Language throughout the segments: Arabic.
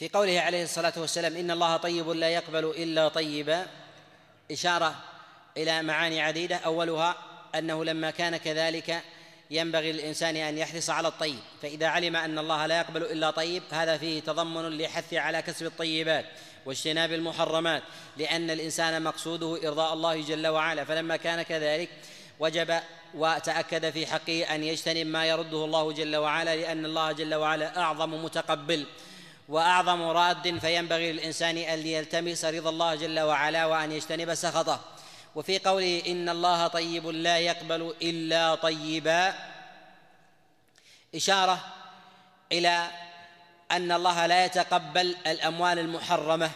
في قوله عليه الصلاة والسلام إن الله طيب لا يقبل إلا طيبا إشارة إلى معاني عديدة. أولها أنه لما كان كذلك ينبغي للإنسان أن يحرص على الطيب فإذا علم أن الله لا يقبل إلا طيب هذا فيه تضمن لحث على كسب الطيبات واجتناب المحرمات لأن الإنسان مقصوده إرضاء الله جل وعلا. فلما كان كذلك وجب وتأكد في حقه أن يجتنب ما يرده الله جل وعلا لأن الله جل وعلا أعظم متقبل. وأعظم راد فينبغي للإنسان أن يلتمس رضا الله جل وعلا وأن يجتنب سخطه. وفي قوله إن الله طيب لا يقبل إلا طيبا. إشارة إلى أن الله لا يتقبل الأموال المحرمة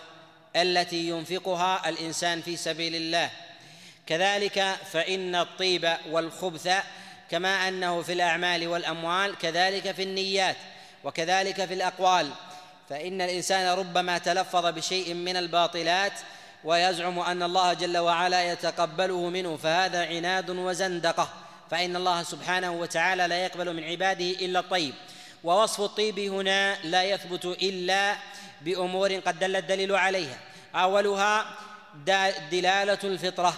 التي ينفقها الإنسان في سبيل الله. كذلك فإن الطيب والخبث كما أنه في الأعمال والأموال كذلك في النيات وكذلك في الأقوال. فإن الإنسان ربما تلفظ بشيء من الباطلات ويزعم أن الله جل وعلا يتقبله منه فهذا عناد وزندقة. فإن الله سبحانه وتعالى لا يقبل من عباده إلا الطيب. ووصف الطيب هنا لا يثبت إلا بأمور قد دل الدليل عليها. أولها دلالة الفطرة.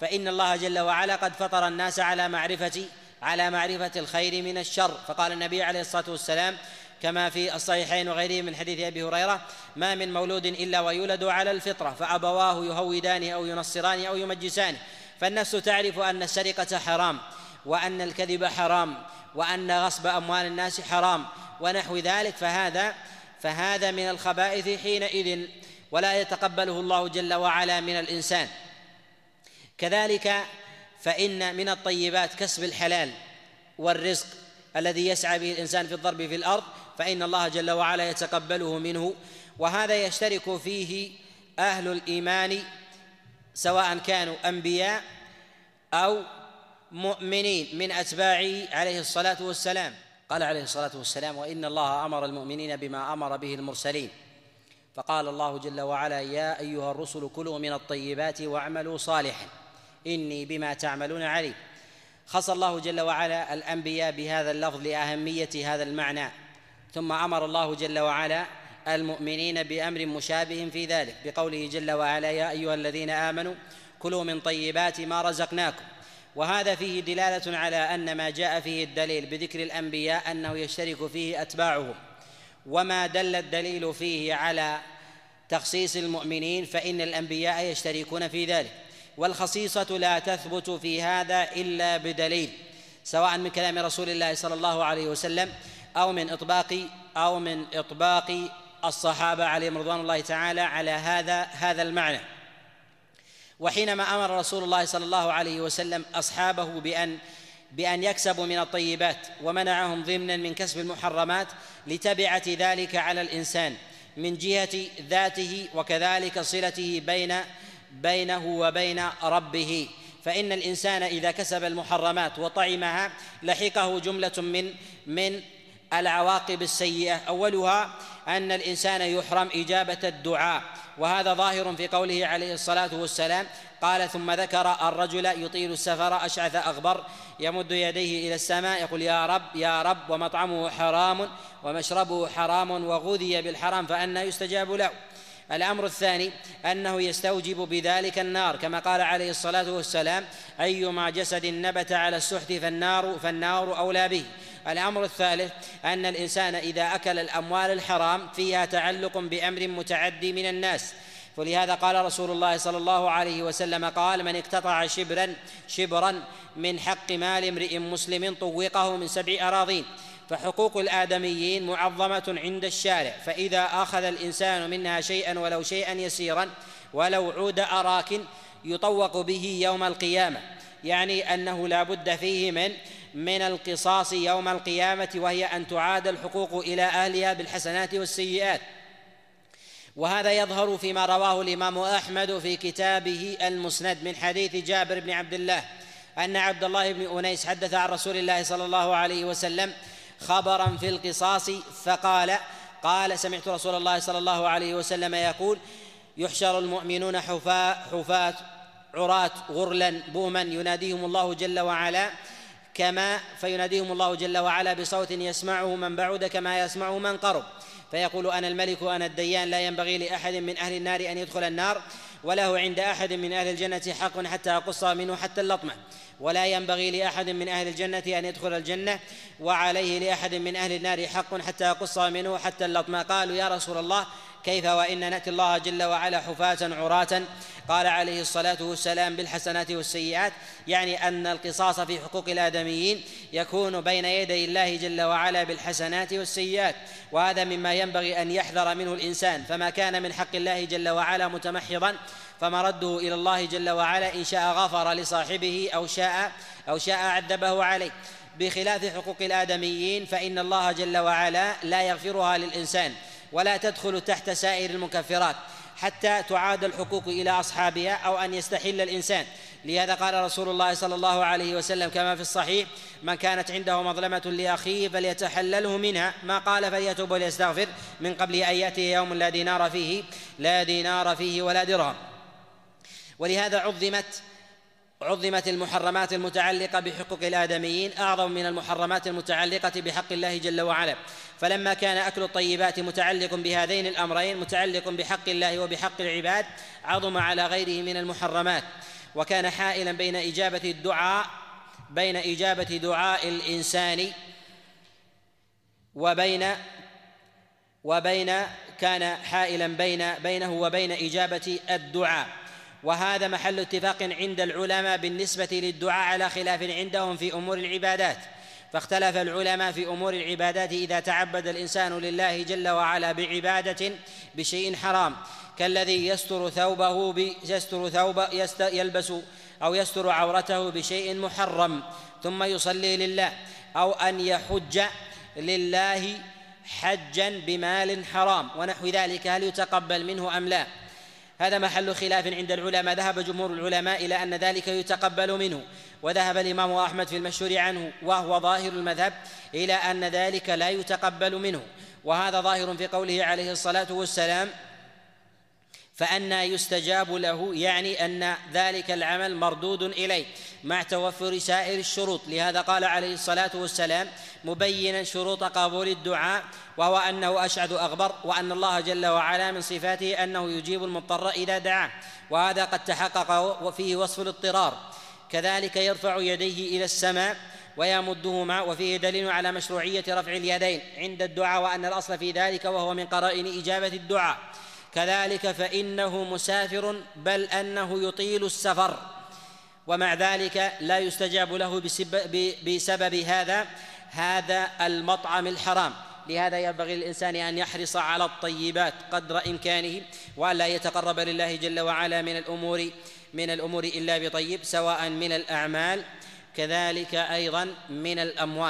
فإن الله جل وعلا قد فطر الناس على معرفة على معرفة الخير من الشر. فقال النبي عليه الصلاة والسلام كما في الصحيحين وغيره من حديث أبي هريرة ما من مولود إلا ويولد على الفطرة فأبواه يهودانه أو ينصرانه أو يمجسانه فالنفس تعرف أن السرقة حرام وأن الكذب حرام وأن غصب أموال الناس حرام ونحو ذلك فهذا فهذا من الخبائث حينئذ ولا يتقبله الله جل وعلا من الإنسان. كذلك فإن من الطيبات كسب الحلال والرزق الذي يسعى به الإنسان في الضرب في الأرض فإن الله جل وعلا يتقبله منه وهذا يشترك فيه أهل الإيمان سواء كانوا أنبياء أو مؤمنين من أتباعه عليه الصلاة والسلام. قال عليه الصلاة والسلام وإن الله أمر المؤمنين بما أمر به المرسلين فقال الله جل وعلا يا أيها الرسل كلوا من الطيبات واعملوا صالحا إني بما تعملون عليم خص الله جل وعلا الأنبياء بهذا اللفظ لأهمية هذا المعنى. ثم أمر الله جل وعلا المؤمنين بأمر مشابه في ذلك بقوله جل وعلا يا أيها الذين آمنوا كلوا من طيبات ما رزقناكم. وهذا فيه دلالة على أن ما جاء فيه الدليل بذكر الأنبياء أنه يشترك فيه أتباعهم. وما دل الدليل فيه على تخصيص المؤمنين فإن الأنبياء يشتركون في ذلك. والخصيصة لا تثبت في هذا إلا بدليل سواء من كلام رسول الله صلى الله عليه وسلم أو من اطباق أو من إطباق الصحابة عليهم رضوان الله تعالى على هذا هذا المعنى. وحينما أمر رسول الله صلى الله عليه وسلم أصحابه بان بأن يكسبوا من الطيبات ومنعهم ضمنا من كسب المحرمات لتبعة ذلك على الإنسان من جهة ذاته وكذلك صلته بين بينه وبين ربه. فإن الإنسان إذا كسب المحرمات وطعمها لحقه جملة من من العواقب السيئة. أولها أن الإنسان يحرم إجابة الدعاء وهذا ظاهر في قوله عليه الصلاة والسلام قال ثم ذكر الرجل يطيل السفر أشعث أغبر يمد يديه إلى السماء يقول يا رب يا رب ومطعمه حرام ومشربه حرام وغذي بالحرام فانى يستجاب له. الأمر الثاني أنه يستوجب بذلك النار كما قال عليه الصلاة والسلام أيما جسد نبت على السحت فالنار فالنار أولى به. الأمر الثالث أن الإنسان إذا أكل الأموال الحرام فيها تعلق بأمر متعدي من الناس. ولهذا قال رسول الله صلى الله عليه وسلم قال من اقتطع شبرا شبرا من حق مال امرئ مسلم طوقه من سبع أراضين فحقوق الآدميين معظمة عند الشارع فإذا أخذ الإنسان منها شيئا ولو شيئا يسيرا ولو عود أراك يطوق به يوم القيامة. يعني أنه لا بد فيه من من القصاص يوم القيامة وهي أن تعاد الحقوق إلى أهلها بالحسنات والسيئات. وهذا يظهر فيما رواه الإمام أحمد في كتابه المسند من حديث جابر بن عبد الله أن عبد الله بن أنيس حدث عن رسول الله صلى الله عليه وسلم خبرا في القصاص فقال قال سمعت رسول الله صلى الله عليه وسلم يقول يحشر المؤمنون حفاة حفاة عراة غرلا بوما يناديهم الله جل وعلا كما فيناديهم الله جل وعلا بصوت يسمعه من بعد كما يسمعه من قرب. فيقول أنا الملك وأنا الديان لا ينبغي لأحد من أهل النار أن يدخل النار وله عند أحد من أهل الجنة حق حتى اقص منه حتى اللطمة. ولا ينبغي لأحد من أهل الجنة أن يدخل الجنة وعليه لأحد من أهل النار حق حتى يقص منه حتى اللطمة. قالوا يا رسول الله كيف وإن نأتي الله جل وعلا حفاة عراة؟ قال عليه الصلاة والسلام بالحسنات والسيئات يعني أن القصاص في حقوق الآدميين يكون بين يدي الله جل وعلا بالحسنات والسيئات وهذا مما ينبغي أن يحذر منه الإنسان. فما كان من حق الله جل وعلا متمحضا فمرده إلى الله جل وعلا إن شاء غفر لصاحبه أو شاء أو شاء عذبه عليه. بخلاف حقوق الآدميين فإن الله جل وعلا لا يغفرها للإنسان. ولا تدخل تحت سائر المكفرات حتى تعاد الحقوق إلى أصحابها أو أن يستحل الإنسان. لهذا قال رسول الله صلى الله عليه وسلم كما في الصحيح من كانت عنده مظلمة لأخيه فليتحلله منها ما قال فليتوب وليستغفر من قبل أن يأتي يوم لا دينار فيه لا دينار فيه ولا درهم. ولهذا عظمت عظمت المحرمات المتعلقة بحقوق الآدميين أعظم من المحرمات المتعلقة بحق الله جل وعلا. فلما كان أكل الطيبات متعلق بهذين الأمرين متعلق بحق الله وبحق العباد عظم على غيره من المحرمات. وكان حائلا بين إجابة الدعاء بين إجابة دعاء الإنسان وبين وبين كان حائلا بين بينه وبين إجابة الدعاء. وهذا محل اتفاق عند العلماء بالنسبة للدعاء على خلاف عندهم في أمور العبادات. فاختلف العلماء في أمور العبادات إذا تعبد الإنسان لله جل وعلا بعبادة بشيء حرام كالذي يستر ثوبه يستر ثوب يلبس أو يستر عورته بشيء محرم ثم يصلي لله أو أن يحج لله حجا بمال حرام ونحو ذلك هل يتقبل منه أم لا؟ هذا محل خلاف عند العلماء. ذهب جمهور العلماء إلى أن ذلك يتقبل منه. وذهب الإمام أحمد في المشهور عنه وهو ظاهر المذهب إلى أن ذلك لا يتقبل منه. وهذا ظاهر في قوله عليه الصلاة والسلام فأنى يستجاب له يعني أن ذلك العمل مردود إليه مع توفر سائر الشروط. لهذا قال عليه الصلاة والسلام مبينا شروط قبول الدعاء وهو أنه أشعث أغبر وأن الله جل وعلا من صفاته أنه يجيب المضطر إذا دعاه وهذا قد تحقق وفيه وصف الاضطرار. كذلك يرفع يديه إلى السماء ويمدهما وفيه دليل على مشروعية رفع اليدين عند الدعاء وأن الأصل في ذلك وهو من قرائن إجابة الدعاء. كذلك فإنه مسافر بل أنه يطيل السفر. ومع ذلك لا يستجاب له بسبب هذا هذا المطعم الحرام. لهذا ينبغي للإنسان أن يحرص على الطيبات قدر إمكانه وألا يتقرب لله جل وعلا من الأمور من الأمور إلا بطيب سواء من الأعمال كذلك أيضا من الأموال.